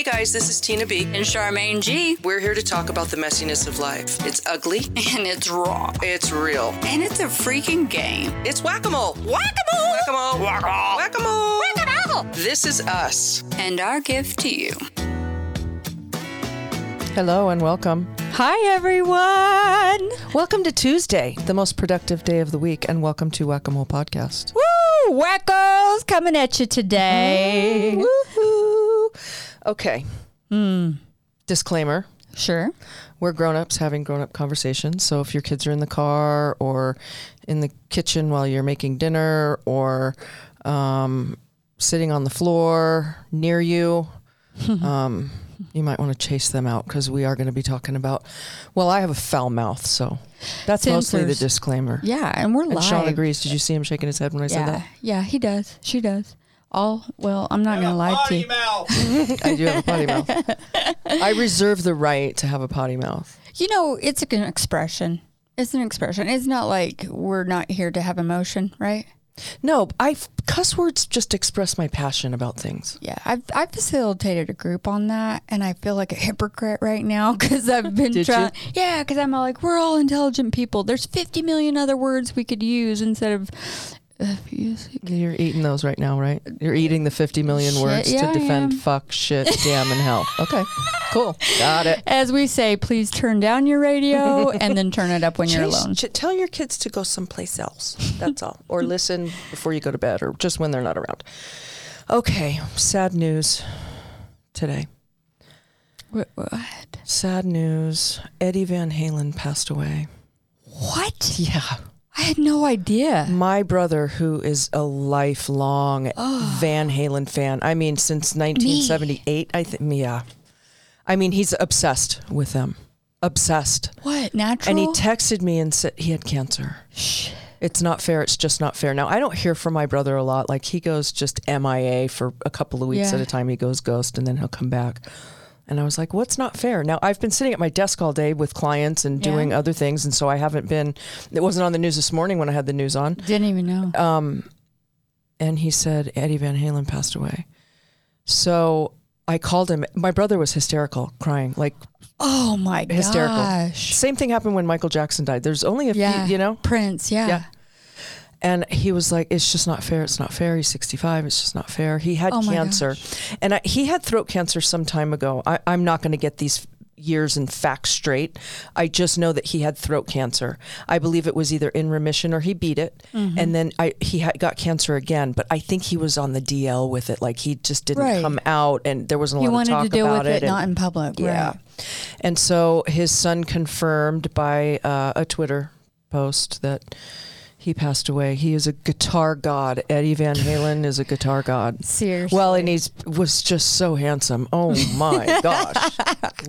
Hey guys, this is Tina B. And Charmaine G. We're here to talk about the messiness of life. It's ugly, And it's raw. it's real, And it's a freaking game. it's whack a mole. Whack-a-mole! Whack a mole. Whack a mole. Whack-a-mole! This is us. And our gift to you. Hello and welcome. Hi, everyone. Welcome to Tuesday, the most productive day of the week, and welcome to Whack a Mole Podcast. Woo! Wackos coming at you today. Woohoo! Okay. Disclaimer. Sure. We're grown-ups having grown-up conversations. So if your kids are in the car or in the kitchen while you're making dinner or um, sitting on the floor near you, um, you might want to chase them out because we are going to be talking about. Well, I have a foul mouth, so that's mostly the disclaimer. Yeah, and we're And live. Sean agrees. Did you see him shaking his head when I said that? Yeah, yeah, he does. She does. All well, I'm not gonna lie to you. that? I do have a potty mouth. I reserve the right to have a potty mouth. You know, it's an expression. It's an expression. It's not like we're not here to have emotion, right? No, I cuss words just express my passion about things. Yeah, I've I facilitated a group on that, and I feel like a hypocrite right now because I've been Did you? trying. Yeah, because I'm all like, we're all intelligent people. There's 50 million other words we could use instead of. Uh, You're eating those right now, right? You're eating the 50 million Shit, words yeah, to defend fuck, shit, damn, and hell. Okay, cool. Got it. As we say, please turn down your radio and then turn it up when you're alone. tell your kids to go someplace else. That's all. Or listen before you go to bed or just when they're not around. Okay, sad news today. What? What? Sad news. Eddie Van Halen passed away. What? Yeah. I had no idea. My brother, who is a lifelong Oh. Van Halen fan, I mean, since 1978, I think, yeah. I mean, he's obsessed with them. Obsessed. What? Natural? And he texted me and said he had cancer. Shh. It's not fair. It's just not fair. Now, I don't hear from my brother a lot. Like, he goes just MIA for a couple of weeks Yeah. at a time. He goes ghost and then he'll come back. And I was like, what's not fair? Now, I've been sitting at my desk all day with clients and Yeah. doing other things. And so I haven't been, it wasn't on the news this morning when I had the news on. Didn't even know. Um, and he said Eddie Van Halen passed away. So I called him. My brother was hysterical, crying. Like oh my hysterical. gosh. same thing happened when Michael Jackson died. There's only a Yeah. few, you know. Prince. Yeah. Yeah. And he was like, "It's just not fair. It's not fair. He's 65. It's just not fair." He had Oh cancer, and I, he had throat cancer some time ago. I, I'm not going to get these years and facts straight. I just know that he had throat cancer. I believe it was either in remission or he beat it, Mm-hmm. and then I, he had, got cancer again. But I think he was on the DL with it. Like he just didn't Right. come out, and there wasn't a He lot of talk to deal about with it, and- not in public. yeah. Right. And so his son confirmed by uh, a Twitter post that he passed away. He is a guitar god. Eddie Van Halen is a guitar god. Seriously. Well, and he's was just so handsome. Oh my gosh,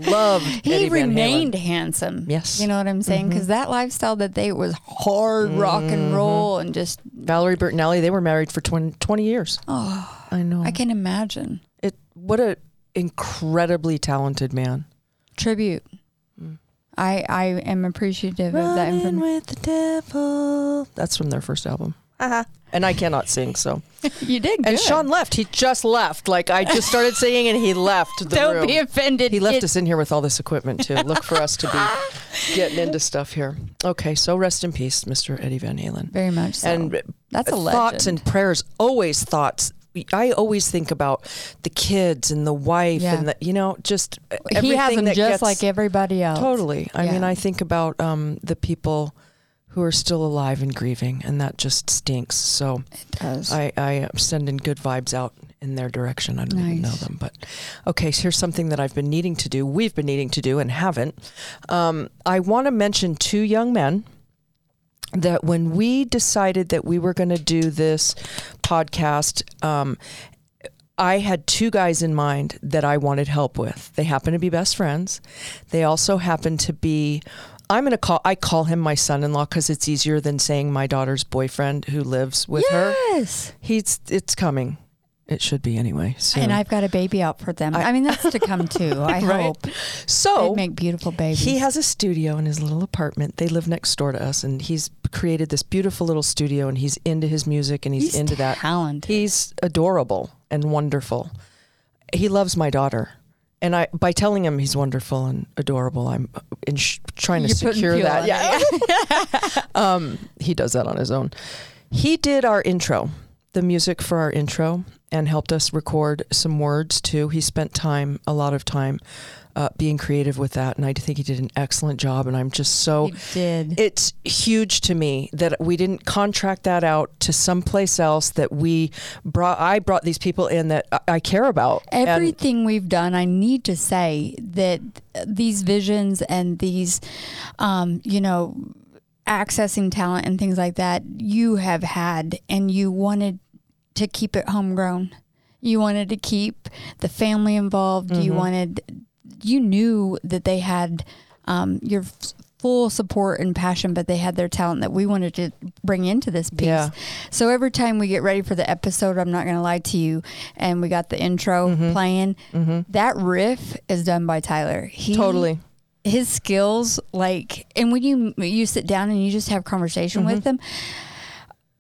loved he Eddie Van remained handsome. Yes. Mm-hmm. You know what I'm saying? Because that lifestyle that they was hard rock and roll and just, Valerie Bertinelli. They were married for 20, 20 years. oh, I know. I can imagine. it. What a incredibly talented man. Tribute. I, I am appreciative of that Running information. with the devil. That's from their first album. Uh-huh. And I cannot sing, so. You did good. And Sean left. He just left. Like I just started singing, and he left the Don't room. be offended. he left It- us in here with all this equipment too. Look for us to be getting into stuff here. Okay, so rest in peace, Mr. Eddie Van Halen. Very much so. And That's a legend. thoughts and prayers. Always thoughts. I always think about the kids and the wife Yeah. and the you know just he has them that just gets- like everybody else. Totally. I mean, I think about um, the people who are still alive and grieving, and that just stinks. So It does. I, I am sending good vibes out in their direction. I don't even know them, but okay. So here's something that I've been needing to do. We've been needing to do and haven't. Um, I want to mention two young men that when we decided that we were going to do this podcast, um, I had two guys in mind that I wanted help with. They happen to be best friends. They also happen to be. I'm going to call. I call him my son-in-law because it's easier than saying my daughter's boyfriend who lives with her. yes. He's. It's coming. It should be anyway. And I've got a baby out for them. I, mean, that's to come too. I Right. hope so they make beautiful babies. He has a studio in his little apartment. They live next door to us, and he's created this beautiful little studio. And he's into his music, and he's, He's into that. talented. He's adorable and wonderful. He loves my daughter, and I by telling him he's wonderful and adorable, I'm sh- trying to You're secure that. Yeah, um, he does that on his own. He did our intro, the music for our intro, and helped us record some words too. He spent time, a lot of time, uh, being creative with that, and I think he did an excellent job. And I'm just so He did. it's huge to me that we didn't contract that out to someplace else that we brought I brought these people in that I- I care about. And- Everything we've done, I need to say that these visions and these, um, you know, accessing talent and things like that, you have had, and you wanted to keep it homegrown. You wanted to keep the family involved. You wanted, you knew that they had um, your f- full support and passion, but they had their talent that we wanted to bring into this piece. Yeah. So every time we get ready for the episode, I'm not going to lie to you, and we got the intro Mm-hmm. playing, that riff is done by Tyler. He, totally. His skills like and when you you sit down and you just have conversation Mm-hmm. with him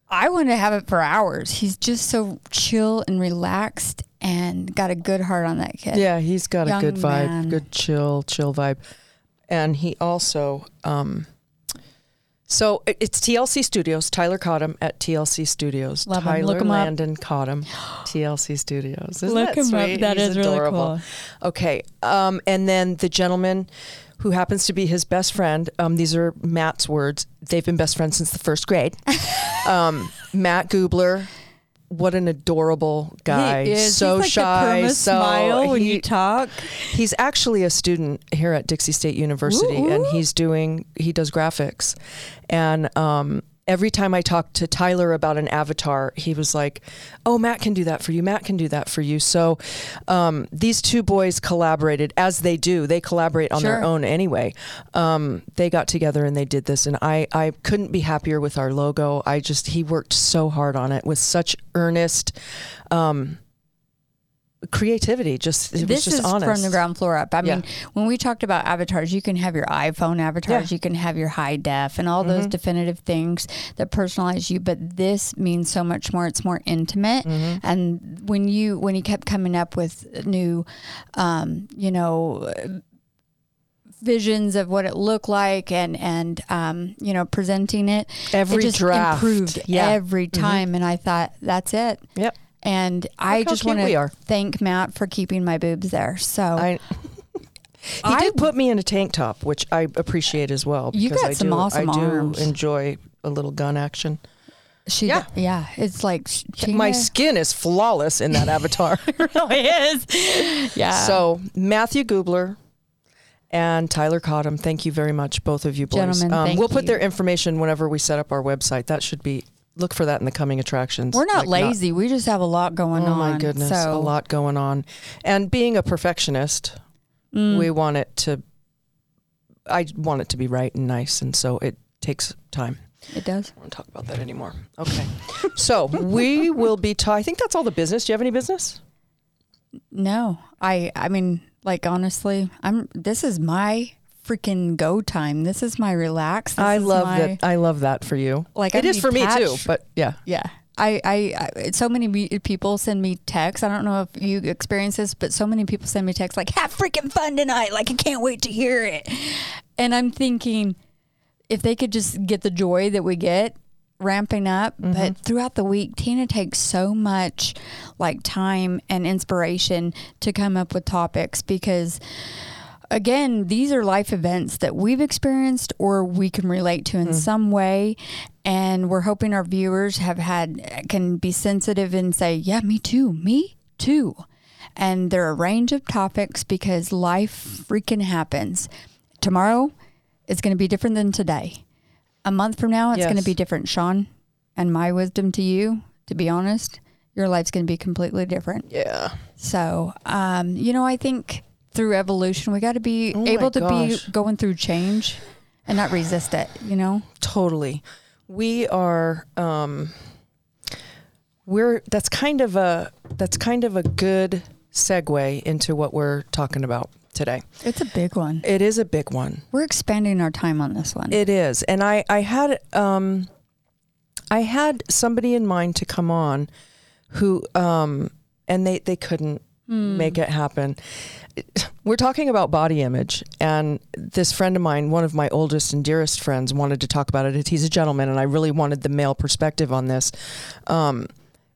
i want to have it for hours he's just so chill and relaxed and got a good heart on that kid Yeah, he's got a Young good vibe, man. good chill, chill vibe. And he also um so it's TLC Studios. Tyler Cottom at TLC Studios. Love him. Tyler Look him up. Landon Cottom, TLC Studios. Isn't Look that him up. sweet? That He's is really adorable. cool. Okay. Um, and then the gentleman who happens to be his best friend. Um, these are Matt's words. They've been best friends since the first grade. um, Matt Gubler. What an adorable guy. He is. So He's like shy. the so smile when he- you talk He's actually a student here at Dixie State University, Ooh, and he's doing he does graphics, and um, every time I talked to Tyler about an avatar, he was like, "Oh, Matt can do that for you. Matt can do that for you." So um, these two boys collaborated as they do. They collaborate on their own anyway. Um, they got together and they did this, and I I couldn't be happier with our logo. I just he worked so hard on it with such earnest. Um, creativity just it this was just is honest from the ground floor up. I Yeah. mean, when we talked about avatars, you can have your iPhone avatars, Yeah. Mm-hmm. you can have your high def, and all those definitive things that personalize you. But this means so much more. It's more intimate. Mm-hmm. And when you when he kept coming up with new, um, you know. Visions of what it looked like, and and um, you know, presenting it. Every it just draft. improved Yeah. every time, and I thought that's it. Yep. And I Look how just want to thank Matt for keeping my boobs there. So I he did put me in a tank top, which I appreciate as well. You got I some do, awesome I do arms. enjoy a little gun action. She, Yeah. yeah, yeah. It's like My skin is flawless in that avatar. it really is. Yeah. so Matthew Gubler and Tyler Cottom, thank you very much, both of you boys. Um, Gentlemen, thank we'll put you. their information whenever we set up our website. That should be look for that in the coming attractions. we're not Like, lazy. we just have a lot going Oh on. my goodness, So a lot going on. And being a perfectionist, mm, we want it to I want it to be right and nice and so it takes time. it does. I don't want to talk about that anymore. Okay. so we will be ta- I think that's all the business. Do you have any business? No, I. I mean, like honestly, I'm. This is my freaking go time. This is my relax. This I love my- that I love that for you. Like, it I'm is for me too, but yeah. Yeah. I, I, I, so many people send me texts. I don't know if you experience this, but so many people send me texts like, have freaking fun tonight. Like, I can't wait to hear it. And I'm thinking, if they could just get the joy that we get ramping up, mm-hmm. but throughout the week, Tina takes so much like time and inspiration to come up with topics because again, these are life events that we've experienced or we can relate to in some way. And we're hoping our viewers have had, can be sensitive and say, yeah, me too, me too. And there are a range of topics because life freaking happens. Tomorrow is going to be different than today. A month from now, it's going to be different. Sean, and my wisdom to you, to be honest, your life's going to be completely different. Yeah. So, um, you know, I think through evolution, we got to be Oh able to gosh. be going through change and not resist it, you know? Totally. We are um we're that's kind of a that's kind of a good segue into what we're talking about today. It's a big one. It is a big one. We're expanding our time on this one. It is. And I, I had um I had somebody in mind to come on who um and they, they couldn't make it happen. We're talking about body image, and this friend of mine, one of my oldest and dearest friends, wanted to talk about it. He's a gentleman, and I really wanted the male perspective on this. Um,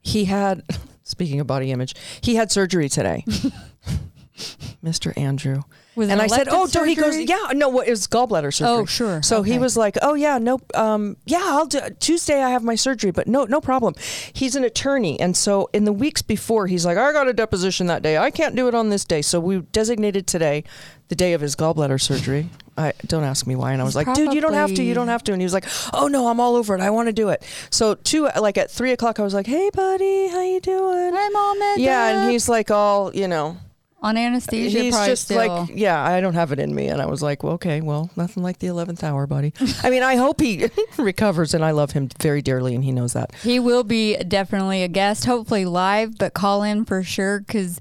he had, speaking of body image, he had surgery today. Mr. Andrew. Was and I said, "Oh, don't he goes? Yeah, no, what it was gallbladder surgery. Oh, sure. So he was like, "Oh yeah, no, um, yeah, I'll do Tuesday. I have my surgery, but no, no problem." He's an attorney, and so in the weeks before, he's like, "I got a deposition that day. I can't do it on this day." So we designated today, the day of his gallbladder surgery. I don't ask me why, and I was like, "Dude, you don't have to. You don't have to." And he was like, "Oh no, I'm all over it. I want to do it." So two, like at three o'clock, I was like, "Hey, buddy, how you doing?" Hi, mom. and Yeah, and he's like all, you know, on anesthesia. he's probably just still. like, yeah, I don't have it in me. And I was like, well, okay, well, nothing like the 11th hour, buddy. I mean, I hope he recovers and I love him very dearly and he knows that. He will be definitely a guest, hopefully live, but call in for sure because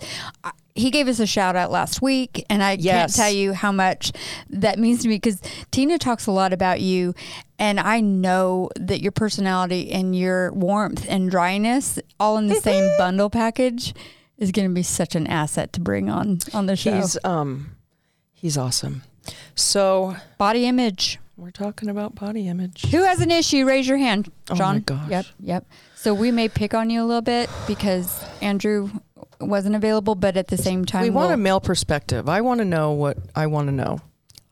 he gave us a shout out last week, and I Yes. can't tell you how much that means to me because Tina talks a lot about you, and I know that your personality and your warmth and dryness, all in the same mm-hmm. bundle package, is going to be such an asset to bring on on the show. He's, um, he's awesome. So Body image. we're talking about body image. Who has an issue? Raise your hand, John. Oh my gosh. Yep, yep. So we may pick on you a little bit because Andrew wasn't available, but at the same time, We want a we'll- male perspective. I want to know what I want to know.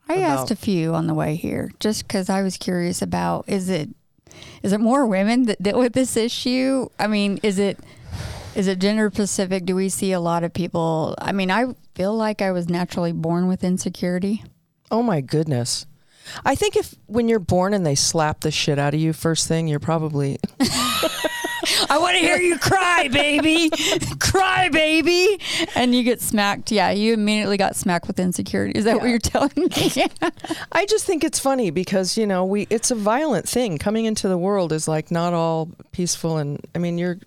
I about- asked a few on the way here just because I was curious about is it is it more women that deal with this issue? I mean, is it is it gender specific? Do we see a lot of people? I mean, I feel like I was naturally born with insecurity. Oh my goodness. I think if when you're born and they slap the shit out of you first thing, you're probably I want to hear you cry, baby. cry, baby. And you get smacked. Yeah, you immediately got smacked with insecurity. Is that what you're telling me? I just think it's funny because you know we it's a violent thing coming into the world is like not all peaceful and I mean you're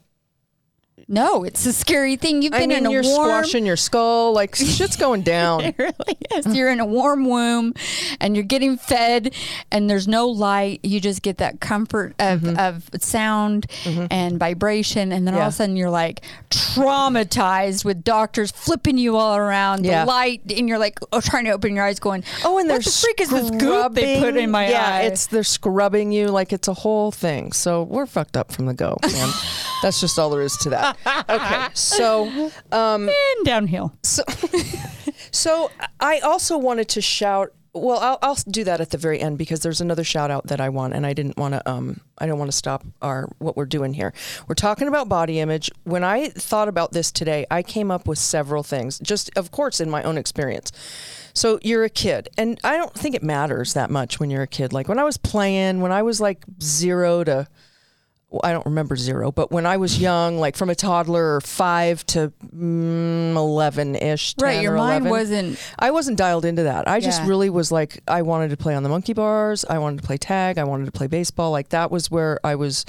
no, it's a scary thing. You've I been mean in a you're warm. squashing your skull like shit's going down. It really is. You're in a warm womb and you're getting fed and there's no light. You just get that comfort of, of sound and vibration. And then all Mm-hmm. Of a sudden you're like traumatized with doctors flipping you all around, Yeah. the light, and you're like oh, trying to open your eyes going, Oh, and what the freak is this goop they put in my yeah, eye? it's they're scrubbing you like it's a whole thing. So we're fucked up from the go, man. That's just all there is to that. Okay, so um, and downhill. so so I also wanted to shout. Well, I'll, I'll do that at the very end because there's another shout out that I want, and I didn't want to. Um, I don't want to stop our what we're doing here. We're talking about body image. When I thought about this today, I came up with several things. Just of course in my own experience. So you're a kid, and I don't think it matters that much when you're a kid. Like when I was playing, when I was like zero to I don't remember zero, but when I was young, like from a toddler, five to mm, eleven ish, Right, your or mind 11, wasn't I wasn't dialed into that. I just really was like, I wanted to play on the monkey bars. I wanted to play tag. I wanted to play baseball. Like that was where I was.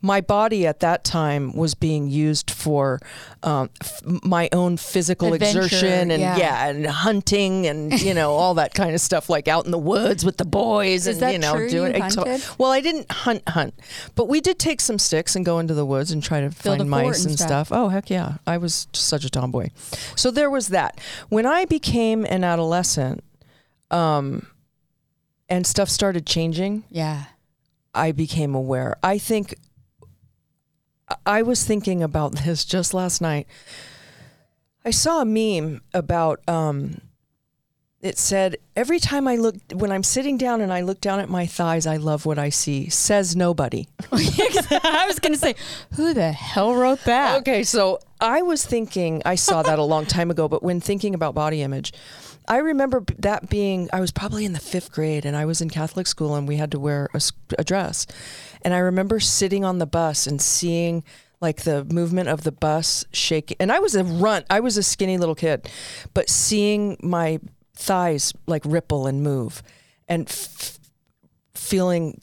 My body at that time was being used for um, f- my own physical Adventure, exertion and yeah. yeah. and hunting and you know all that kind of stuff, like out in the woods with the boys Is and you know true? doing. You well, I didn't hunt hunt, but we did take some sticks and go into the woods and try to Build find mice and and stuff. stuff. Oh heck yeah, I was such a tomboy. So there was that. When I became an adolescent, um, and stuff started changing, yeah. I became aware. I think I was thinking about this just last night. I saw a meme about um it said every time I look when I'm sitting down and I look down at my thighs, I love what I see. Says nobody. I was going to say, who the hell wrote that? Okay, so I was thinking, I saw that a long time ago, but when thinking about body image, I remember that being, I was probably in the fifth grade and I was in Catholic school and we had to wear a dress. And I remember sitting on the bus and seeing like the movement of the bus shaking. And I was a runt, I was a skinny little kid, but seeing my thighs like ripple and move and f- feeling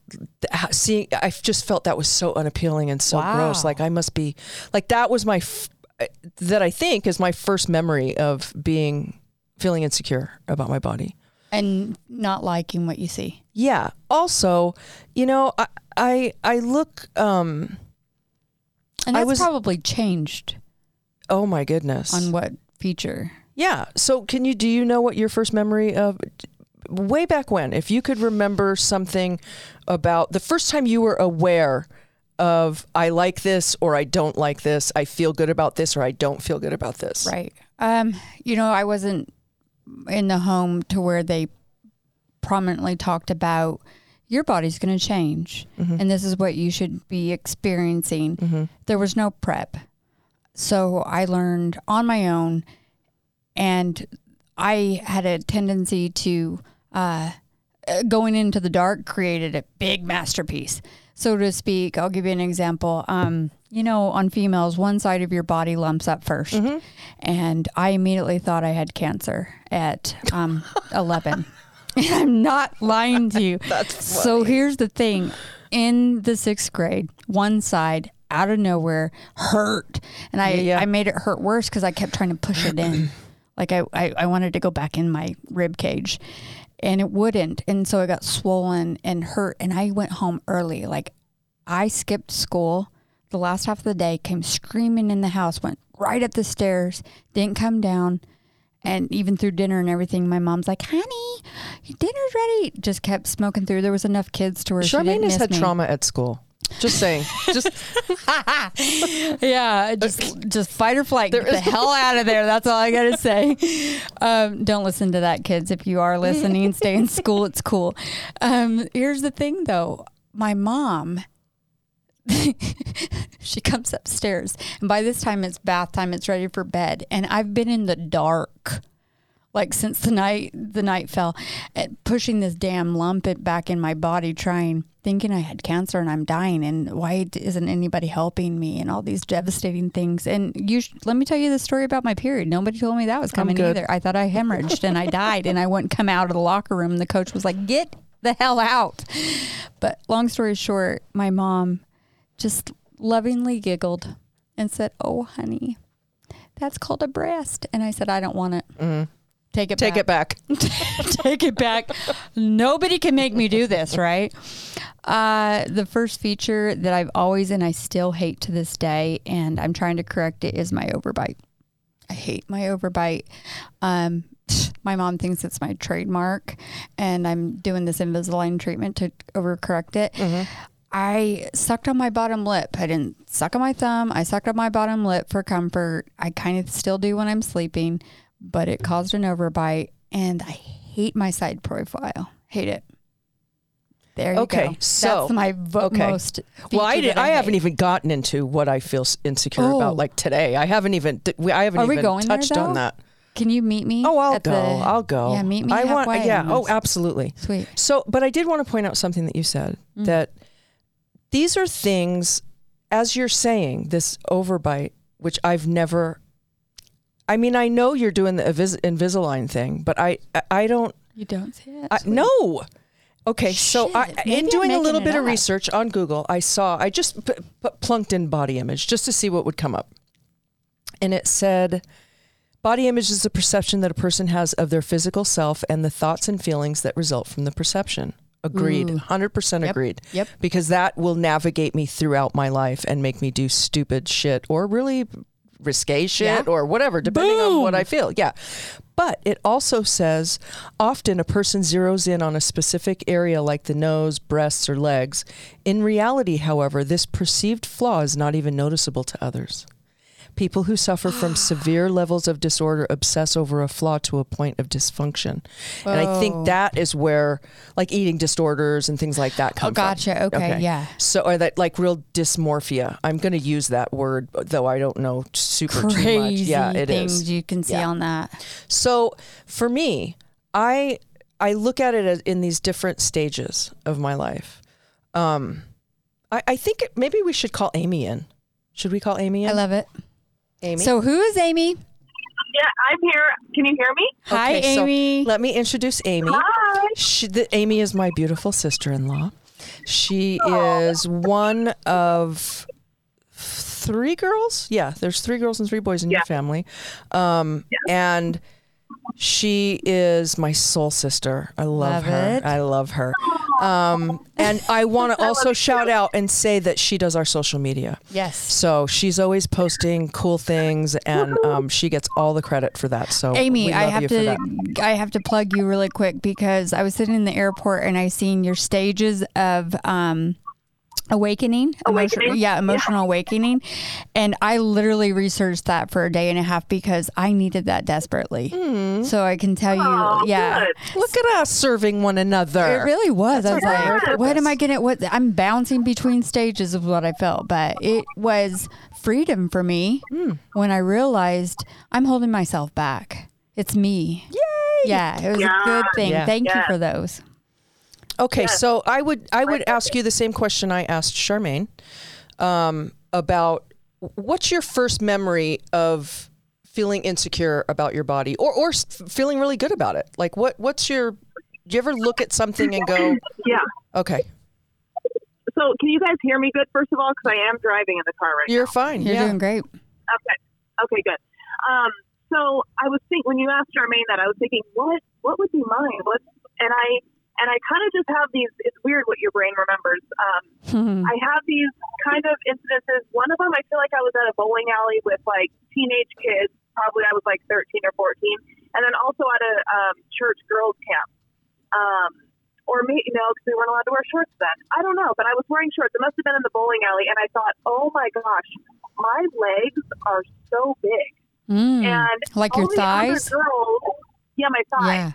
seeing i just felt that was so unappealing and so gross like i must be like that was my f- eh, that i think is my first memory of being feeling insecure about my body And not liking what you see. yeah also you know i i, I look um And I was- probably changed oh my goodness on what feature. Yeah. So can you do you know what your first memory of way back when if you could remember something about the first time you were aware of I like this or I don't like this, I feel good about this or I don't feel good about this. Right. Um, you know, I wasn't in the home to where they prominently talked about your body's going to change and this is what you should be experiencing. There was no prep. So I learned on my own and I had a tendency to uh, uh, going into the dark created a big masterpiece, so to speak. I'll give you an example. Um, you know, on females, one side of your body lumps up 1st and I immediately thought I had cancer at um, 11. And I'm not lying to you. So here's the thing: in the sixth grade, one side out of nowhere hurt, and I yeah. I made it hurt worse because I kept trying to push it in. Like I, I, I wanted to go back in my rib cage and it wouldn't. And so I got swollen and hurt and I went home early. Like I skipped school the last half of the day, came screaming in the house, went right up the stairs, didn't come down. And even through dinner and everything, my mom's like, honey, your dinner's ready. Just kept smoking through. There was enough kids to where she Charmaine didn't has had me. trauma at school. Just saying. Just yeah, just just fight or flight. Get the hell out of there. That's all I gotta say. Um, don't listen to that, kids. If you are listening, stay in school. It's cool. Um, here's the thing, though. My mom. she comes upstairs and by this time it's bath time it's ready for bed and i've been in the dark like since the night the night fell and pushing this damn lump it back in my body trying thinking i had cancer and i'm dying and why isn't anybody helping me and all these devastating things. And you sh- let me tell you the story about my period. Nobody told me that was coming either. I thought i hemorrhaged and i died and i wouldn't come out of the locker room. The coach was like get the hell out. But long story short my mom just lovingly giggled and said oh honey that's called a breast. And i said i don't want it mm-hmm. Take it take back it back. take it back. Nobody can make me do this, right? Uh, the first feature that I've always and I still hate to this day, and I'm trying to correct it, is my overbite. I hate my overbite. Um, my mom thinks it's my trademark, and I'm doing this Invisalign treatment to overcorrect it. I sucked on my bottom lip. I didn't suck on my thumb. I sucked on my bottom lip for comfort. I kind of still do when I'm sleeping, but it caused an overbite, and I hate my side profile. Hate it. There you Okay, go. so- that's my vo- okay. most. Well, I, did, that I haven't even gotten into what I feel insecure Oh. about like today. I haven't even we- I haven't Are even going there, touched on that. Can you meet me? Oh, I'll go. the- I'll go. Yeah, meet me I want halfway yeah. Oh, absolutely. Sweet. So, but I did want to point out something that you said Mm. that these are things, as you're saying, this overbite, which I've never. I mean, I know you're doing the Invis- Invisalign thing, but I, I, I don't. You don't see it? I, no. Okay, so I, in doing a little bit of up. research on Google, I saw I just p- p- plunked in body image just to see what would come up, and it said. Body image is the perception that a person has of their physical self and the thoughts and feelings that result from the perception. Agreed. 100% Yep. agreed. Yep. Because that will navigate me throughout my life and make me do stupid shit or really risque shit Yeah. or whatever, depending on what I feel. Yeah. But it also says often a person zeroes in on a specific area like the nose, breasts, or legs. In reality, however, this perceived flaw is not even noticeable to others. People who suffer from severe levels of disorder obsess over a flaw to a point of dysfunction. And I Oh. think that is where like eating disorders and things like that come Oh, gotcha. from. Okay, yeah. So or that like real dysmorphia. I'm going to use that word though I don't know super too much. Crazy Yeah, it is. things you can see Yeah. on that. So for me, I I look at it as in these different stages of my life. Um, I, I think it, maybe we should call Amy in. Should we call Amy in? I love it. Amy. So who is Amy? Yeah, I'm here. Can you hear me? Hi, Okay, so Amy. let me introduce Amy. Hi. She, the, Amy is my beautiful sister-in-law. She is one of three girls. Yeah, there's three girls and three boys in your family, um, and she is my soul sister. I love, Love her. it. I love her. Um, and I want to also shout out and say that she does our social media. Yes. So she's always posting cool things, and um, she gets all the credit for that. So Amy, I have you to. I have to plug you really quick because I was sitting in the airport and I seen your stages of um awakening, Emotion- yeah, emotional awakening, and I literally researched that for a day and a half because I needed that desperately. So I can tell you, Oh, yeah. good. Look at us serving one another. It really was. I was That's our like, what am I purpose. gonna? What I'm bouncing between stages of what I felt, but it was freedom for me Hmm. when I realized I'm holding myself back. It's me. Yay! Yeah, it was a good thing. Yeah. Thank you for those. Okay, so I would I would ask you the same question I asked Charmaine um, about what's your first memory of feeling insecure about your body, or or s- feeling really good about it. Like what what's your do you ever look at something and go, Yeah. okay, So can you guys hear me good, first of all? Because I am driving in the car right now. you're now. fine. You're yeah. doing great. Okay. Okay, good. Um, so I was thinking when you asked Charmaine that, I was thinking, what what would be mine? What and I and I kind of just have these. It's weird what your brain remembers. Um, I have these kind of incidences. One of them, I feel like I was at a bowling alley with like teenage kids. Probably I was like 13 or 14, and then also at a um, church girls camp. Um, or me, you know, because we weren't allowed to wear shorts then. I don't know, but I was wearing shorts. It must have been in the bowling alley, and I thought, oh my gosh, my legs are so big, Mm. and Like your thighs? girls, yeah, my thighs. Yeah.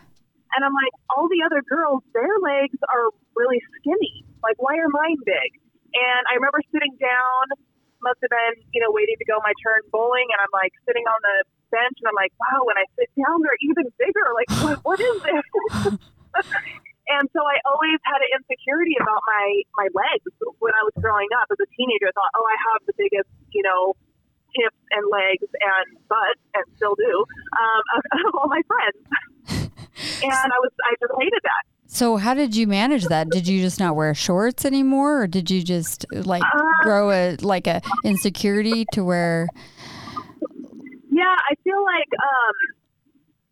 And I'm like, all the other girls, their legs are really skinny. Like, why are mine big? And I remember sitting down, must have been, you know, waiting to go my turn bowling, and I'm like sitting on the bench, and I'm like, wow, when I sit down, they're even bigger. Like, what, what is this? and so I always had an insecurity about my my legs when I was growing up as a teenager. I thought, oh, I have the biggest, you know, hips and legs and butt, and still do, um, of, of all my friends. and I was, I just hated that. So how did you manage that? Did you just not wear shorts anymore, or did you just like Uh, grow a like a insecurity to where? Yeah, I feel like um,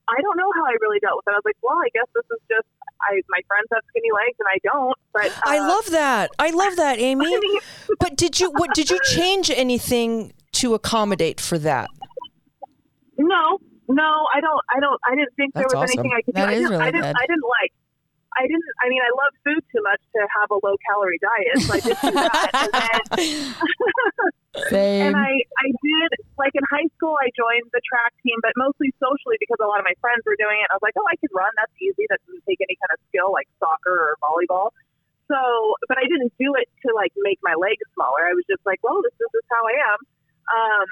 I don't know how I really dealt with it. I was like, well, I guess this is just I my friends have skinny legs and I don't. But uh, I love that. I love that, Amy. But did you what did you change anything to accommodate for that? No, no, I don't. I don't. I didn't think That's there was awesome. anything I could That do. I is didn't, really I didn't, good. I didn't like. I didn't. I mean, I love food too much to have a low calorie diet. So I did do that, and then Same. and I, I did like in high school I joined the track team, but mostly socially because a lot of my friends were doing it. I was like, oh, I can run. That's easy. That doesn't take any kind of skill like soccer or volleyball. So, but I didn't do it to like make my legs smaller. I was just like, well, this, this is how I am. Um,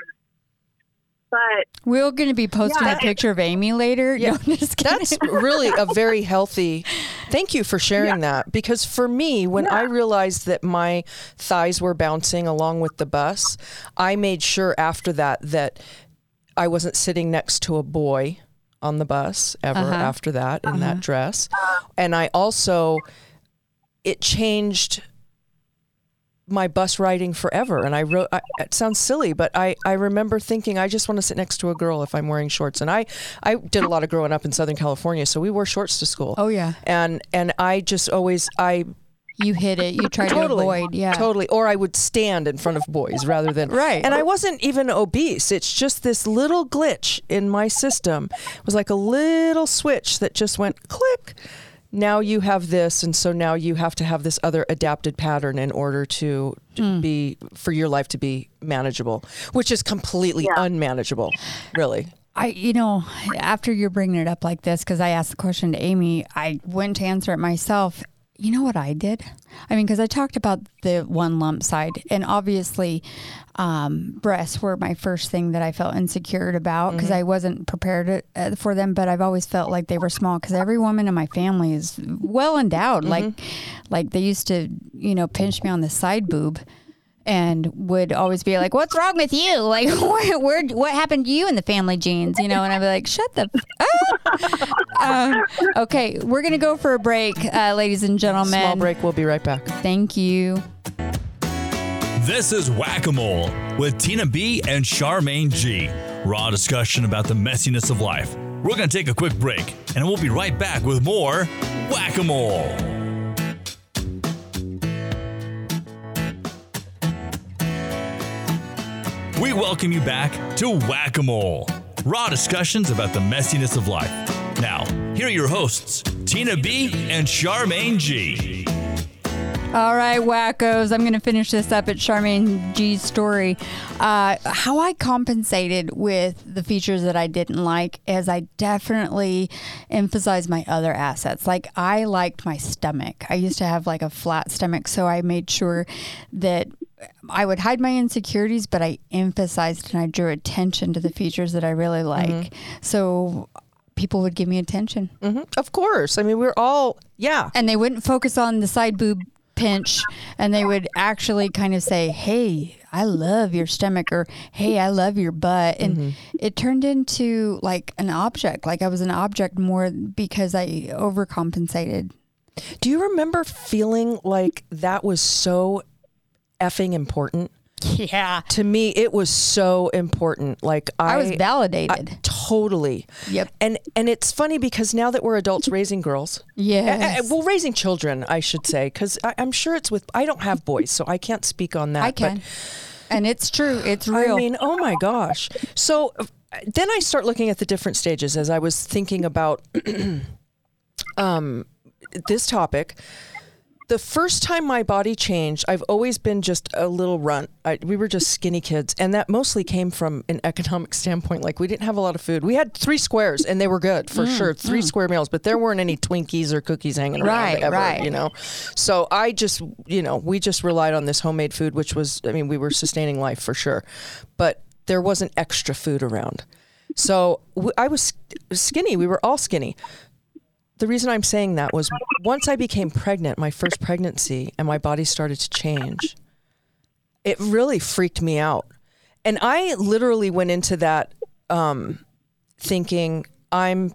but We're going to be posting Yeah, a picture of Amy later. Yeah. No, just. That's really a very healthy. Thank you for sharing that because for me, when I realized that my thighs were bouncing along with the bus, I made sure after that that I wasn't sitting next to a boy on the bus ever Uh-huh. after that in that dress. And I also, it changed my bus riding forever. And I wrote, I, it sounds silly, but I, I remember thinking, I just want to sit next to a girl if I'm wearing shorts. And I, I did a lot of growing up in Southern California, so we wore shorts to school. Oh, yeah. And, and I just always, I you hit it. You tried totally, to avoid. Yeah. totally. Or I would stand in front of boys rather than Right. And I wasn't even obese. It's just this little glitch in my system. It was like a little switch that just went click. Now you have this, and so now you have to have this other adapted pattern in order to, Hmm. be for your life to be manageable, which is completely unmanageable, really. I, you know, after you're bringing it up like this, because I asked the question to Amy, I went to answer it myself. You know what I did? I mean, because I talked about the one lump side, and obviously, um, breasts were my first thing that I felt insecure about because I wasn't prepared uh, for them. But I've always felt like they were small because every woman in my family is well endowed. Like, like they used to, you know, pinch me on the side boob and would always be like, "What's wrong with you? Like, where, where what happened to you in the family genes?" You know, and I'd be like, "Shut the." F- up." um, okay, we're gonna go for a break, uh, ladies and gentlemen. Small break. We'll be right back. Thank you. This is Whack a Mole with Tina B and Charmaine G. Raw discussion about the messiness of life. We're going to take a quick break and we'll be right back with more Whack a Mole. We welcome you back to Whack a Mole. Raw discussions about the messiness of life. Now, here are your hosts, Tina B and Charmaine G. All right, wackos. I'm going to finish this up at Charmaine G's story. Uh, how I compensated with the features that I didn't like is I definitely emphasized my other assets. Like I liked my stomach. I used to have like a flat stomach, so I made sure that I would hide my insecurities, but I emphasized and I drew attention to the features that I really mm-hmm. like. So people would give me attention. Mm-hmm. Of course. I mean, we're all, yeah. and they wouldn't focus on the side boob pinch and they would actually kind of say hey i love your stomach or hey i love your butt and mm-hmm. it turned into like an object like i was an object more because i overcompensated Do you remember feeling like that was so effing important? yeah To me, it was so important. Like I, i was I- validated totally. Yep. And and it's funny because now that we're adults raising girls, uh, well, raising children, I should say, because I'm sure it's with. I don't have boys, so I can't speak on that. i but- can and it's true it's real I mean, oh my gosh. So then I start looking at the different stages as I was thinking about um, this topic. The first time my body changed, I've always been just a little runt. I, we were just skinny kids, and that mostly came from an economic standpoint. Like we didn't have a lot of food. We had three squares, and they were good for mm, sure. Mm. Three square meals, but there weren't any Twinkies or cookies hanging around Right, ever. right. You know, so I just, you know, we just relied on this homemade food, which was, I mean, we were sustaining life for sure, but there wasn't extra food around. So I was skinny. We were all skinny. The reason I'm saying that was once I became pregnant, my first pregnancy, and my body started to change, it really freaked me out. And I literally went into that um, thinking, I'm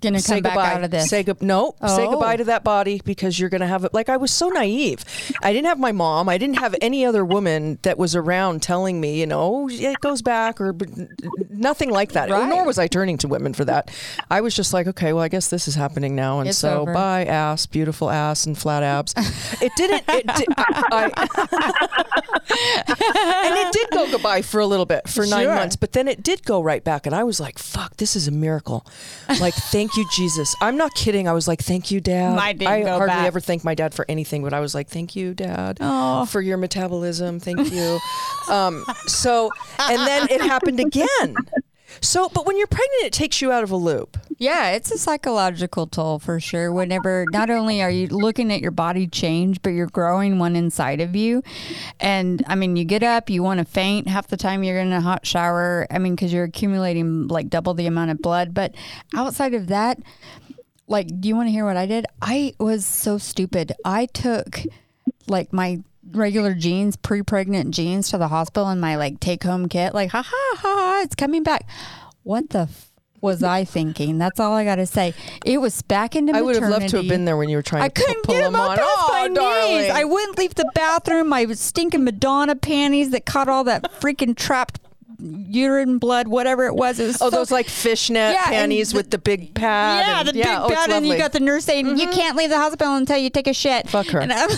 gonna say come back goodbye. out of this Say good. No, say Oh. goodbye to that body because you're gonna have it. Like I was so naive. I didn't have my mom. I didn't have any other woman that was around telling me, you know, it goes back or nothing like that. Right. Nor was I turning to women for that. I was just like, okay, well, I guess this is happening now, and It's so over. bye ass, beautiful ass, and flat abs. It didn't. It did, I, and it did go goodbye for a little bit for nine Sure. months, but then it did go right back, and I was like, "Fuck, this is a miracle!" Like, thank you, Jesus. I'm not kidding. I was like, "Thank you, Dad." Mine didn't I go hardly back. ever thank my dad for anything, but I was like, "Thank you, Dad, Oh. for your metabolism. Thank you." um, so, and then it happened again. So, but when you're pregnant, it takes you out of a loop. Yeah, it's a psychological toll for sure. Whenever not only are you looking at your body change, but you're growing one inside of you. And I mean, you get up, you want to faint half the time you're in a hot shower. I mean, because you're accumulating like double the amount of blood. But outside of that, like, do you want to hear what I did? I was so stupid. I took like my regular jeans, pre-pregnant jeans to the hospital in my like take-home kit. Like, ha ha ha, it's coming back. What the f- was I thinking? That's all I got to say. It was back into I maternity. would have loved to have been there when you were trying I to couldn't pull get them on. past oh, my darling. knees. I wouldn't leave the bathroom. My stinking Madonna panties that caught all that freaking trapped urine, blood, whatever it was. It was Oh, so- those like fishnet Yeah, panties the- with the big pad. yeah, and- the big oh, it's bed, and you got the nurse saying you can't leave the hospital until you take a shit. Fuck her. I'm,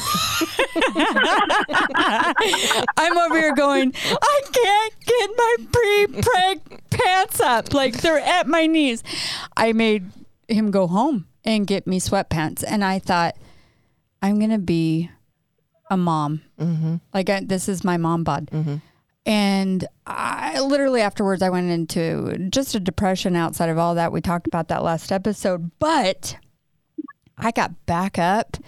I'm over here going, I can't get my pre-preg pants up, like they're at my knees. I made him go home and get me sweatpants, and I thought I'm gonna be a mom. Mm-hmm. Like I, this is my mom bod. And I literally afterwards, I went into just a depression outside of all that. We talked about that last episode, but I got back up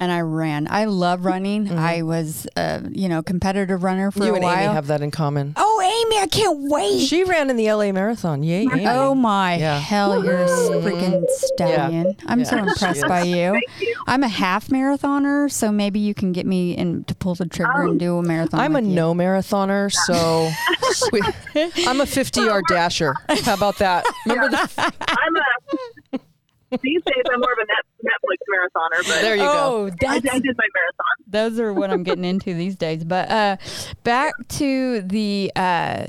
and I ran. I love running. Mm-hmm. I was, a you know, competitive runner for you a and while. Amy have that in common. oh, Amy, I can't wait. She ran in the LA Marathon. Yay, Amy. Oh my Yeah. hell, you're a freaking stallion. I'm so Yeah, she impressed by you. Thank you. I'm a half marathoner, so maybe you can get me in to pull the trigger and oh. do a marathon. I'm a you. no marathoner, so we, I'm a 50 yard dasher. How about that? Remember the, I'm a these days I'm more of a net, Netflix marathoner, but there you go. Oh, I, that's I did my marathon. those are what I'm getting into these days. But uh, back to the uh,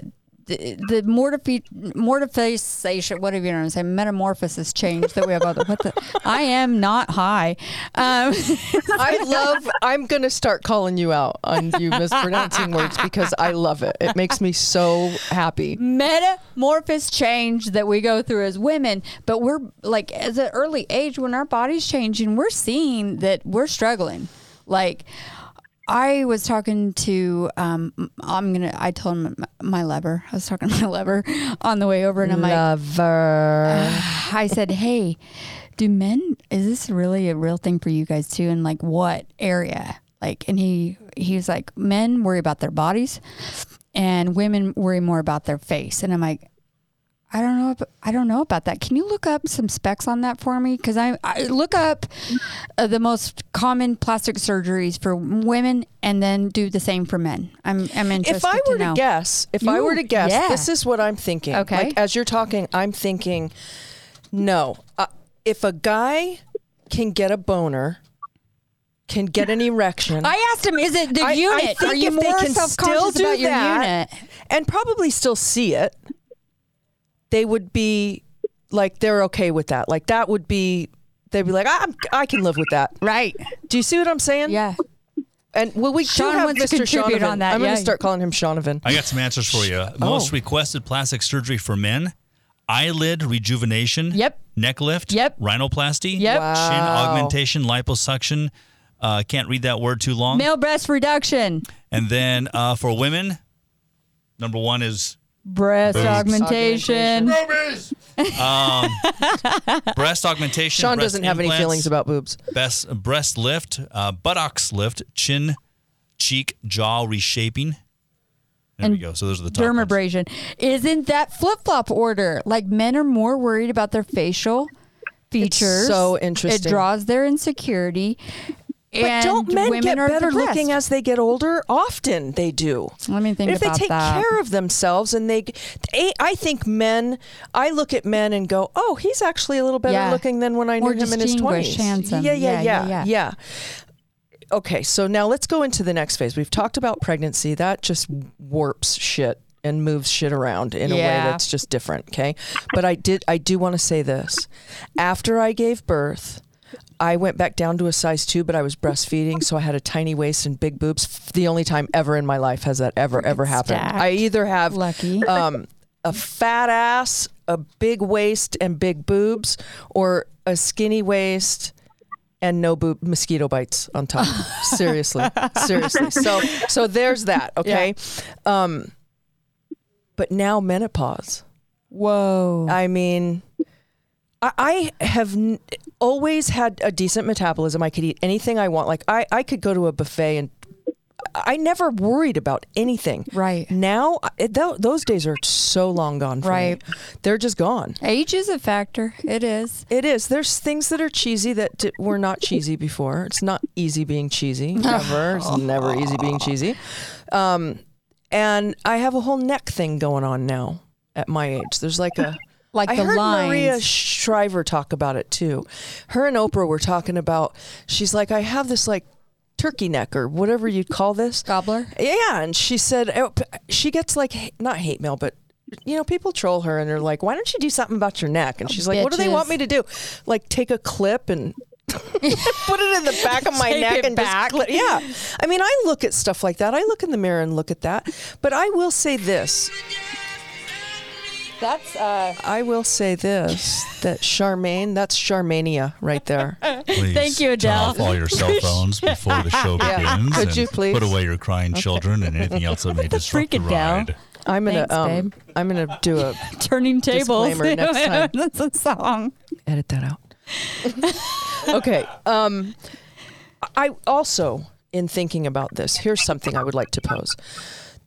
the, the mortifi- mortification, whatever you know what I'm saying, metamorphosis change that we have. Other, what the? I am not high. Um, I love. I'm gonna start calling you out on you mispronouncing words because I love it. It makes me so happy. metamorphosis change that we go through as women, but we're like as an early age when our body's changing, we're seeing that we're struggling. Like I was talking to, um, I'm gonna. I told him my lover. I was talking to my lover on the way over, and I'm like, Lover. I said, "Hey, do men? Is this really a real thing for you guys too? And like, what area? Like?" And he he was like, "Men worry about their bodies, and women worry more about their face." And I'm like. I don't know. ab- I don't know about that. Can you look up some specs on that for me? Because I, I look up uh, the most common plastic surgeries for women, and then do the same for men. I'm I'm interested. if I were to, to, guess, if I were to guess, yeah. this is what I'm thinking. Okay. Like as you're talking, I'm thinking, no. Uh, if a guy can get a boner, can get an erection, I asked him, "Is it the I- I unit? think Are you if they more can self still conscious do about your unit?" and probably still see it, they would be like they're okay with that. Like that would be. They'd be like, I'm, I can live with that. Right. Do you see what I'm saying? Yeah. And well, we Sean do have wants to Mr. contribute Shonovan. on that, I'm going to start calling him Shonovan. I got some answers for you. Oh. Most requested plastic surgery for men: eyelid rejuvenation. Yep. Neck lift. Yep. Rhinoplasty. Yep. Chin Wow. augmentation, liposuction. Uh, can't read that word too long. Male breast reduction, And then uh, for women, number one is breast augmentation. um, breast augmentation. Sean breast doesn't have any implants, feelings about boobs. best breast lift, uh, buttocks lift, chin, cheek, jaw reshaping. There we go. So those are the top ones. Dermabrasion. Isn't that flip flop order? Like men are more worried about their facial features. so interesting. It draws their insecurity. But don't men women get are better depressed. looking as they get older? Often they do. Let me think about that. if they take that. care of themselves and they, they, I think men. I look at men and go, "Oh, he's actually a little better Yeah. looking than when I knew More him in his twenties." Yeah, yeah, Yeah, yeah, yeah, yeah, Okay, so now let's go into the next phase. We've talked about pregnancy. That just warps shit and moves shit around in a way that's just different. Okay, but I did. I do want to say this. After I gave birth. I went back down to a size two, but I was breastfeeding, so I had a tiny waist and big boobs. The only time ever in my life has that ever ever happened. stacked. I either have Lucky. um, a fat ass, a big waist and big boobs, or a skinny waist and no boob mosquito bites on top. seriously, seriously. So so there's that. Okay. Um, but now menopause. Whoa. I mean, I, I have n- always had a decent metabolism. I could eat anything I want. Like I, I could go to a buffet and I never worried about anything. Right. Now, I- th- those days are so long gone. For Right. Me. They're just gone. Age is a factor. It is. It is. There's things that are cheesy that d- were not cheesy before. It's not easy being cheesy. Never. it's never easy being cheesy. Um, and I have a whole neck thing going on now at my age. There's like a Like I the heard lines. Maria Shriver talk about it too. Her and Oprah were talking about. She's like, I have this like turkey neck or whatever you'd call this. Gobbler. Yeah, and she said oh, she gets like not hate mail, but you know, people troll her and they're like, "Why don't you do something about your neck?" And oh, she's like, "What do they want me to do? Like take a clip and." put it in the back of my Take neck and back. just yeah. I mean, I look at stuff like that. I look in the mirror and look at that. But I will say this: That's uh I will say this that Charmaine, that's Charmania right there. Please Thank you, Turn Adele. off all your cell phones before the show Yeah. begins. Could you please? Put away your crying children and anything else that may disrupt the freak Adele. ride. I'm gonna Thanks, um, babe. I'm gonna do a turning tables. Disclaimer next time. That's a song. edit that out. okay. Um, I also, in thinking about this, here's something I would like to pose.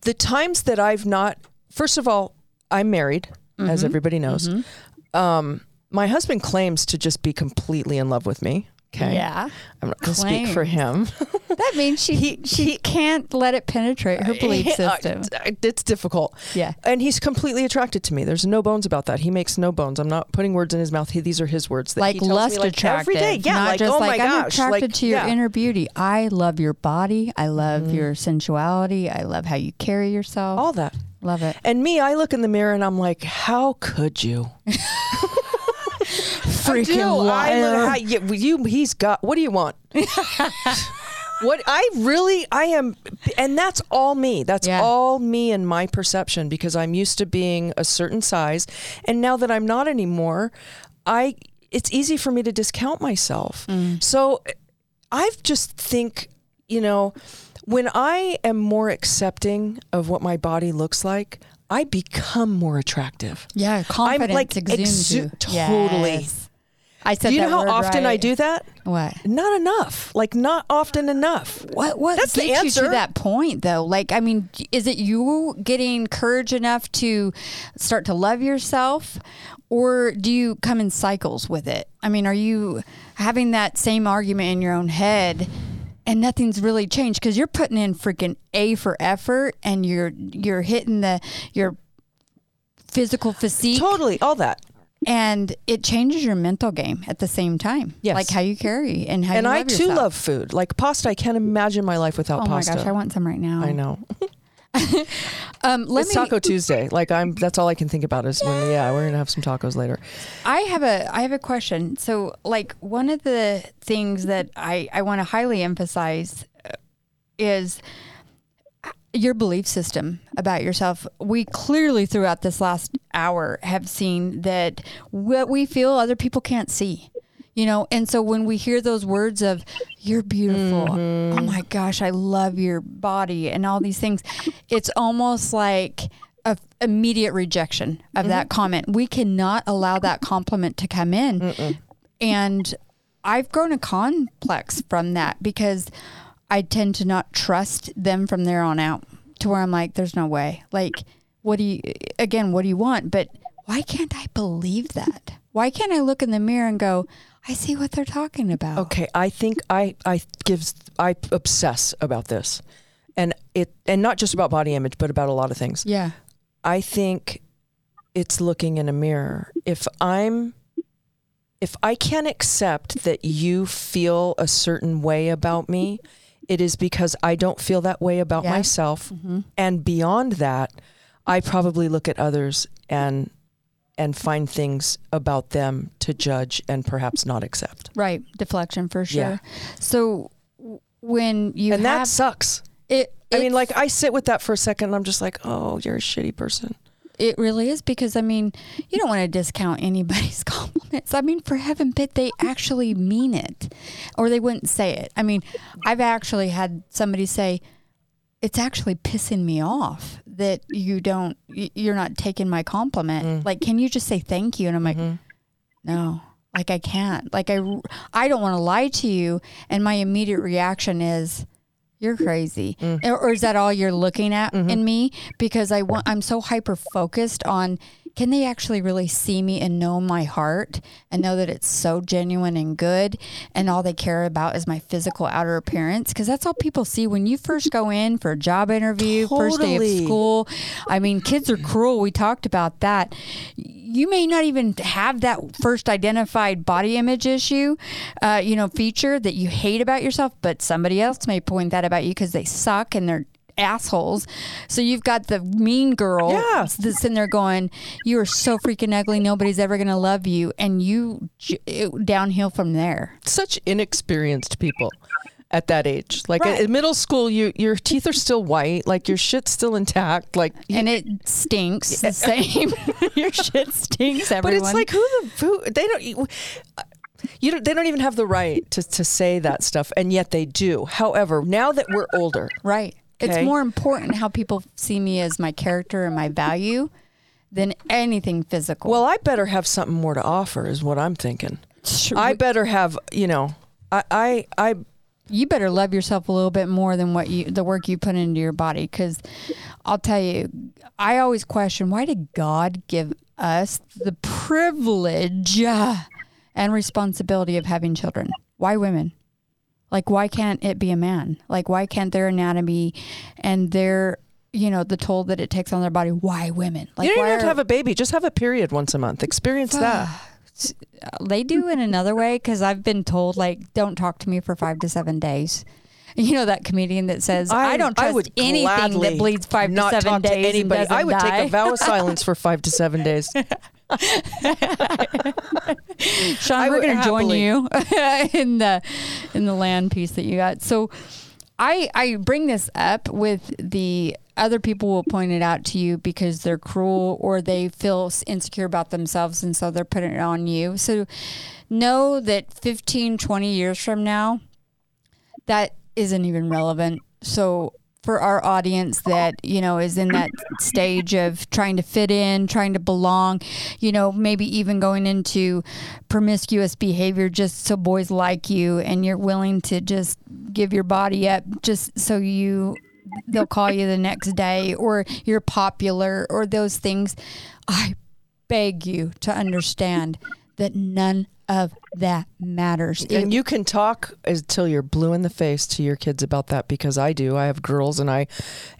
The times that I've not, first of all, I'm married, as everybody knows. Um, my husband claims to just be completely in love with me. Okay. Yeah. I'm not going to speak for him. That means she she can't let it penetrate her belief system. Uh, It's difficult. Yeah. And he's completely attracted to me. There's no bones about that. He makes no bones. I'm not putting words in his mouth. He, these are his words. That like he tells lust me, like, attractive. every day. Yeah. not like, just oh like my I'm gosh. attracted like, to your yeah. Mm-hmm. inner beauty. I love your body. I love your sensuality. I love how you carry yourself. All that. Love it. And me, I look in the mirror and I'm like, how could you? Freaking do. I- liar. I- you, you- he's got. What do you want? what I really, I am, and that's all me. That's Yeah. all me and my perception because I'm used to being a certain size, and now that I'm not anymore, I. It's easy for me to discount myself. Mm. So, I just think, you know, when I am more accepting of what my body looks like. I become more attractive. Yeah, confidence like, exudes exu- totally. Yes. I said Do you know how often I do that? What? Not enough. Like not often enough. What what That's the answer. to that point though? Like I mean, is it you getting courage enough to start to love yourself or do you come in cycles with it? I mean, are you having that same argument in your own head and nothing's really changed cuz you're putting in freaking A for effort and you're you're hitting the your physical physique Totally, all that. and it changes your mental game at the same time. Yes. Like how you carry and how and I too yourself. love food. Like pasta, I can't imagine my life without Oh pasta. my gosh, I want some right now. I know. Um, let it's me. Taco Tuesday. Like I'm. That's all I can think about is when. Yeah, we're gonna have some tacos later. I have a I have a question. So, like one of the things that I I want to highly emphasize uh, is your belief system about yourself. We clearly throughout this last hour have seen that what we feel other people can't see. You know, and so when we hear those words of "you're beautiful," oh mm-hmm. my gosh, I love your body, and all these things, it's almost like a immediate rejection of that mm-hmm. comment. We cannot allow that compliment to come in, and I've grown a complex from that because I tend to not trust them from there on out to where I'm like, there's no way. Like, what do you, again, what do you want? But why can't I believe that? Why can't I look in the mirror and go, I see what they're talking about? Okay, I think I I gives I obsess about this, and it and not just about body image, but about a lot of things. Yeah. I think it's looking in a mirror. If I'm if I can't accept that you feel a certain way about me, it is because I don't feel that way about Yeah. myself. Mm-hmm. And beyond that, I probably look at others and and find things about them to judge and perhaps not accept. Right. Deflection for sure. Yeah. So when you and that sucks. it, I mean, like I sit with that for a second and I'm just like, "Oh, you're a shitty person." It really is because I mean, you don't want to discount anybody's compliments. I mean, for heaven bid, they actually mean it, or they wouldn't say it. I mean, I've actually had somebody say, "It's actually pissing me off that you don't, you're not taking my compliment. Mm. Like, can you just say thank you?" And I'm like, mm-hmm. "No." Like I can't. Like I, I don't want to lie to you. And my immediate reaction is, you're crazy mm. or, or is that all you're looking at mm-hmm. in me because i want i'm so hyper focused on can they actually really see me and know my heart and know that it's so genuine and good and all they care about is my physical outer appearance? Because that's all people see when you first go in for a job interview first day of school. I mean kids are cruel. We talked about that. You may not even have that first identified body image issue, uh, you know, feature that you hate about yourself, but somebody else may point that about you because they suck and they're assholes. So you've got the mean girl Yeah. that's in there going, "You are so freaking ugly. Nobody's ever gonna love you," and you j- it, downhill from there. Such inexperienced people at that age. Like Right. in middle school, you your teeth are still white, like your shit's still intact, like And it stinks the same. Your shit stinks, Everyone, But it's like who the who they don't you don't they don't even have the right to to say that stuff, and yet they do. However, now that we're older, Right. It's more important how people see me as my character and my value than anything physical. well, I better have something more to offer, is what I'm thinking. Sure, I better have, you know, I I, I you better love yourself a little bit more than what you the work you put into your body cuz I'll tell you I always question why did God give us the privilege and responsibility of having children? Why women? Like why can't it be a man? Like why can't their anatomy and their you know the toll that it takes on their body why women? Like you don't even have to have a baby. Just have a period once a month. Experience that. they do in another way because I've been told like don't talk to me for five to seven days. You know that comedian that says, "I, don't I trust would anything that bleeds five to not seven talk days." to anybody. I would die. take a vow of silence for five to seven days. Sean, I we're going to join you in the in the land piece that you got. So, I I bring this up with the other people will point it out to you because they're cruel or they feel insecure about themselves and so they're putting it on you. So, know that 15, 20 years from now, that isn't even relevant. So for our audience that you know is in that stage of trying to fit in, trying to belong, you know, maybe even going into promiscuous behavior just so boys like you and you're willing to just give your body up just so you they'll call you the next day or you're popular or those things. I beg you to understand that none of that matters. It and you can talk until you're blue in the face to your kids about that because I do. I have girls, and I,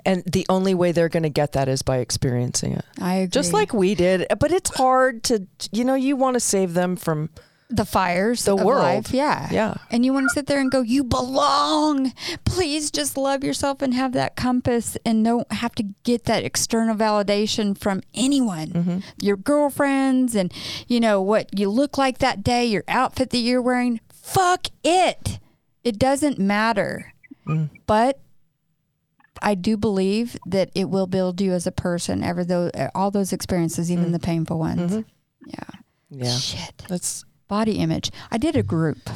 and the only way they're going to get that is by experiencing it, I agree. just like we did. But it's hard to, you know, you want to save them from. The fires The of world. life. Yeah. Yeah. And you want to sit there and go, you belong. Please just love yourself and have that compass and don't have to get that external validation from anyone. Mm-hmm. Your girlfriends and, you know, what you look like that day, your outfit that you're wearing. Fuck it. It doesn't matter. Mm. But I do believe that it will build you as a person, ever though all those experiences, even the painful ones. Yeah. Mm-hmm. Yeah, Shit that's body image. I did a group.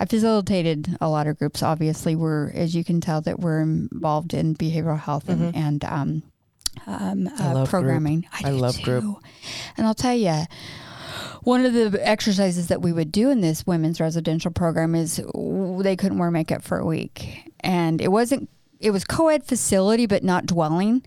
I facilitated a lot of groups. Obviously, we're as you can tell that we're involved in behavioral health and, and um, um, uh, Mm-hmm. love group. programming. I do love group. And I'll tell you, one of the exercises that we would do in this women's residential program is w- they couldn't wear makeup for a week, and it wasn't. It was co-ed facility, but not dwelling,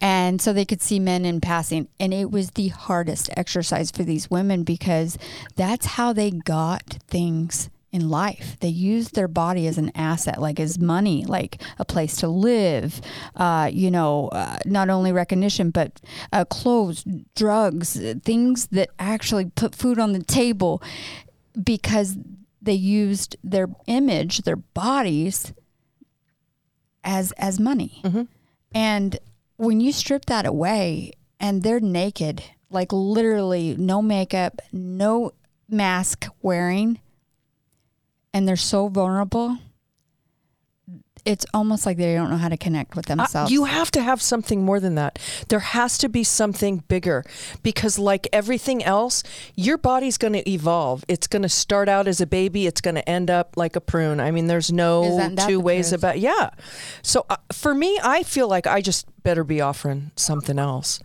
and so they could see men in passing. And it was the hardest exercise for these women because that's how they got things in life. They used their body as an asset, like as money, like a place to live, uh, you know, uh, not only recognition, but uh, clothes, drugs, things that actually put food on the table because they used their image, their bodies as as money. Mm-hmm. And when you strip that away and they're naked, like literally no makeup, no mask wearing, and they're so vulnerable, it's almost like they don't know how to connect with Uh, themselves. you have to have something more than that. There has to be something bigger because, like everything else, your body's going to evolve. It's going to start out as a baby. It's going to end up like a prune. I mean, there's no that two ways truth? about. Yeah. So uh, for me, I feel like I just better be offering something else.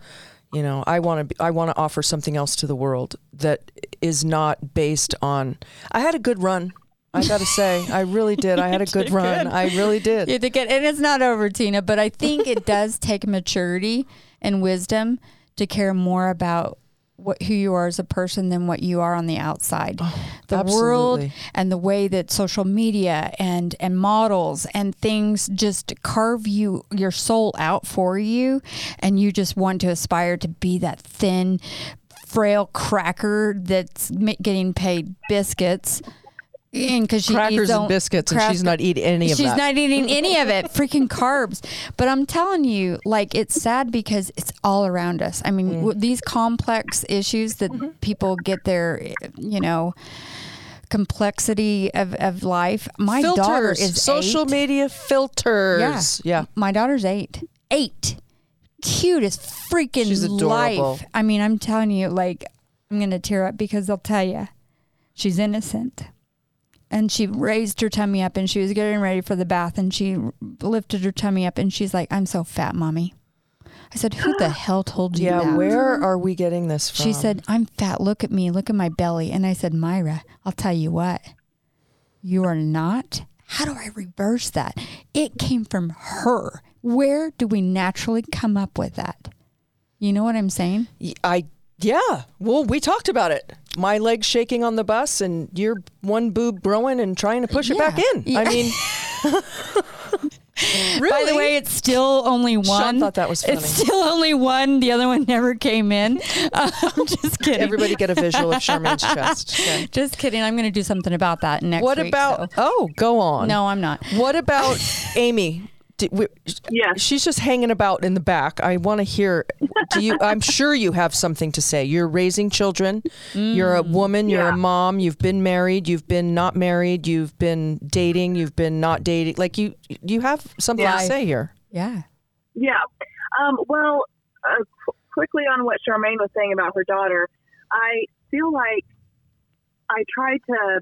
You know, I want to. I want to offer something else to the world that is not based on. I had a good run. I got to say, I really did. I had a good run. I really did. You think it, and it's not over, Tina, but I think it does take maturity and wisdom to care more about what who you are as a person than what you are on the outside. Oh, the world and the way that social media and and models and things just carve you your soul out for you and you just want to aspire to be that thin frail cracker that's getting paid biscuits and because she Crackers eats and on- biscuits, and she's not eating any of She's that. She's not eating any of it. Freaking carbs. But I'm telling you, like, it's sad because it's all around us. I mean, Mm. w- these complex issues that Mm-hmm. people get their, you know, complexity of, of life. My filters, daughter is social eight. media filters. Yeah. My daughter's eight. Eight. Cute as freaking She's adorable. life. I mean, I'm telling you, like, I'm going to tear up because I'll tell you, she's innocent. And she raised her tummy up and she was getting ready for the bath and she lifted her tummy up and she's like, I'm so fat, mommy. I said, Who the hell told you Yeah, that? where are we getting this from? She said, I'm fat. Look at me. Look at my belly. And I said, Myra, I'll tell you what. You are not. How do I reverse that? It came from her. Where do we naturally come up with that? You know what I'm saying? I yeah. Well, we talked about it. My legs shaking on the bus, and your one boob growing and trying to push it back Yeah. in. I Yeah. mean, By the way, it's still only one. thought that was funny. It's still only one. The other one never came in. Uh, I'm just kidding. Everybody get a visual of Charmaine's chest. Okay. Just kidding. I'm going to do something about that next What week, about? so- Oh, go on. No, I'm not. What about Amy? Did, we, Yes. she's just hanging about in the back. I want to hear. Do you? I'm sure you have something to say. You're raising children. You're a woman. You're Yeah. a mom. You've been married. You've been not married. You've been dating. You've been not dating. Like you, you have something to say here. Yeah. Yeah. Um, well, uh, quickly on what Charmaine was saying about her daughter, I feel like I tried to.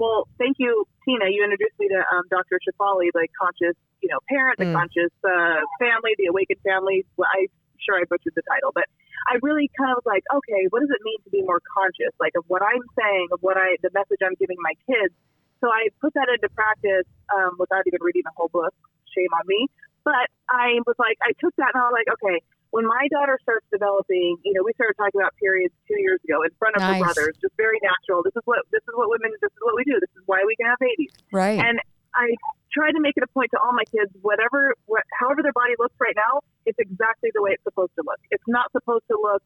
Well, thank you, Tina. You introduced me to um, Dr. Shefali, the conscious, you know, parent, the Mm. conscious uh, family, the awakened family. Well, I'm sure I butchered the title, but I really kind of was like, okay, what does it mean to be more conscious, like of what I'm saying, of what I, the message I'm giving my kids. So I put that into practice um, without even reading the whole book. Shame on me. But I was like, I took that and I was like, okay, when my daughter starts developing, you know, we started talking about periods two years ago in front of Nice. her brothers, just very natural. This is what this is what women, this is what we do. This is why we can have babies. Right. And I try to make it a point to all my kids, whatever, what, however their body looks right now, it's exactly the way it's supposed to look. It's not supposed to look.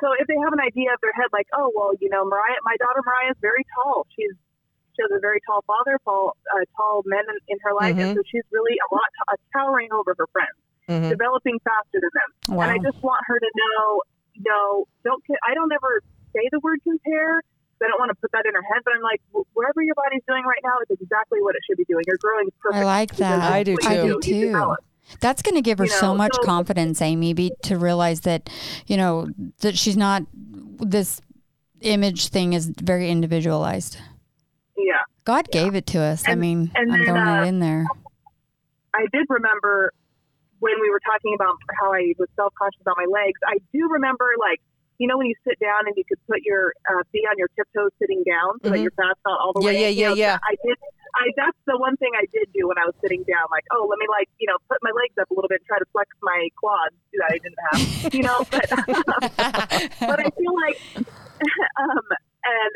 So if they have an idea of their head, like, oh well, you know, Mariah, my daughter Mariah is very tall. She's she has a very tall father, tall, uh, tall men in, in her life, and so she's really a lot uh, towering over her friends, Mhm. developing faster than them. wow. And I just want her to know, no, don't. I don't ever say the word compare. I don't want to put that in her head, but I'm like, whatever your body's doing right now is exactly what it should be doing. You're growing perfect. I like that. I do that's what I do too. That's going to give her You so much so- confidence, Amy, be, to realize that, you know, that she's not, this image thing is very individualized. Yeah. God gave it to us. I mean, and I'm then, throwing uh, it in there. I did remember when we were talking about how I was self conscious about my legs. I do remember, like, you know, when you sit down and you could put your uh, feet on your tiptoes sitting down so that Mhm. your fat's not all the Yeah, way. yeah, you yeah, know, yeah. I did. I that's the one thing I did do when I was sitting down. Like, oh, let me like you know put my legs up a little bit, and try to flex my quads that I didn't have. You know, but but I feel like, um, and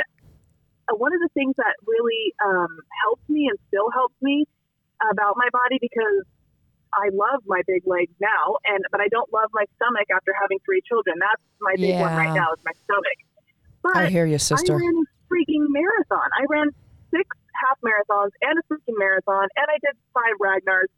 uh, one of the things that really um, helped me and still helps me about my body because I love my big legs now, and but I don't love my stomach after having three children. That's my big one right now is my stomach. But I hear you, sister. I ran a freaking marathon. I ran six half marathons and a freaking marathon, and I did five Ragnars.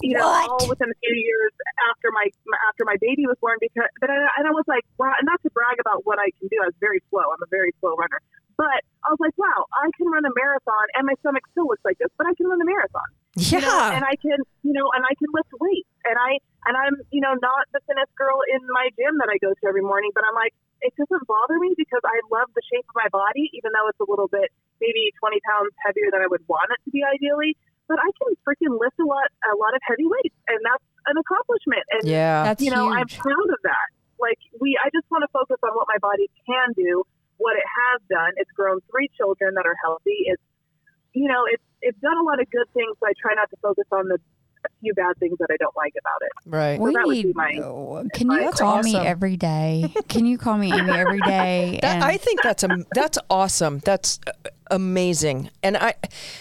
You know, What? all within a few years after my after my baby was born. Because, but I, and I was like, wow, not to brag about what I can do. I was very slow. I'm a very slow runner. But I was like, wow, I can run a marathon, and my stomach still looks like this, but I can run a marathon you know, Yeah. and I can, you know, and I can lift weights, and I, and I'm, you know, not the thinnest girl in my gym that I go to every morning, but I'm like, it doesn't bother me because I love the shape of my body, even though it's a little bit, maybe 20 pounds heavier than I would want it to be ideally. But I can freaking lift a lot, a lot of heavy weights, and that's an accomplishment. And Yeah. That's you know, I'm proud of that. Like we, I just want to focus on what my body can do, what it has done. It's grown three children that are healthy. It's, you know, it's it's done a lot of good things. But I try not to focus on the few bad things that I don't like about it. Right. we that would be need. my- can you That's call me every day? Can you call me Amy every day? That, and- I think that's a, that's awesome. That's uh, amazing. And I,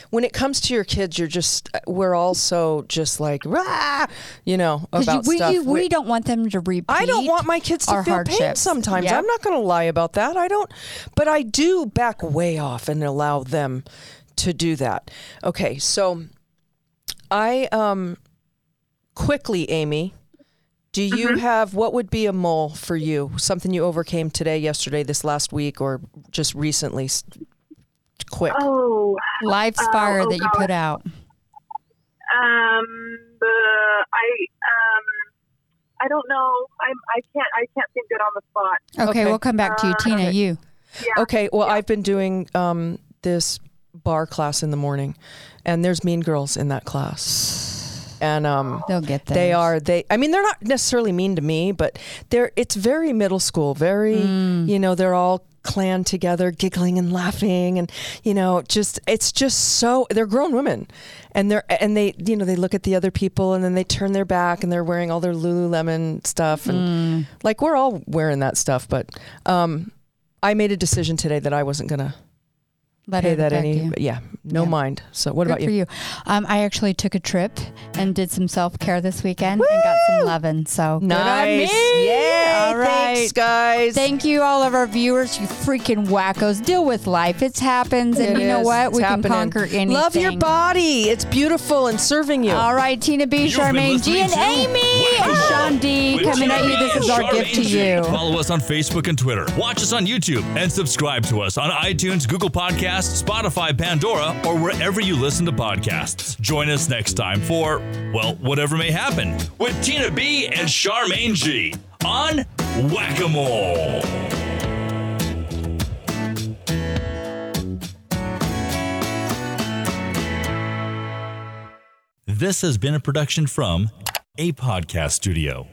when it comes to your kids, you're just we're all so just like rah, you know 'cause about you, we, stuff. you- we We- don't want them to repeat. I don't want my kids to our feel pain sometimes. Yep. I'm not going to lie about that. I don't, but I do back way off and allow them to do that. Okay, so I um quickly, Amy, do you have what would be a mole for you? Something you overcame today, yesterday, this last week, or just recently? Quick. Oh, Life's Oh, fire oh that you put out. um, the I um, I don't know. I'm I can't I can't think good on the spot. Okay, Okay. we'll come back to you, Uh, Tina. okay. You. Yeah. Okay, well, I've been doing um, this bar class in the morning, and there's mean girls in that class, and um, They'll get this. they are they. I mean, they're not necessarily mean to me, but they're. It's very middle school. Very, you know, they're all clan together, giggling and laughing, and you know, just it's just so. They're grown women, and they're and they you know they look at the other people, and then they turn their back, and they're wearing all their Lululemon stuff, and like we're all wearing that stuff, but um, I made a decision today that I wasn't gonna Let pay it that any. you. Yeah, no Yeah. mind. So what Good about for you? you. Um, I actually took a trip and did some self care this weekend and got some loving. So good Nice. me. Yeah. All right. Thanks, guys. Thank you, all of our viewers. You freaking wackos. Deal with life. It happens, and It you know what? It's we happening. can conquer anything. Love your body. It's beautiful and serving you. All right, Tina B, You've Charmaine G, and listening to Amy, and Whack-A-Mole Sean D with coming at you. This and is our gift to you. Follow us on Facebook and Twitter. Watch us on YouTube and subscribe to us on iTunes, Google Podcasts, Spotify, Pandora, or wherever you listen to podcasts. Join us next time for, well, whatever may happen with Tina B and Charmaine G on Whack a Mole. This has been a production from a podcast studio.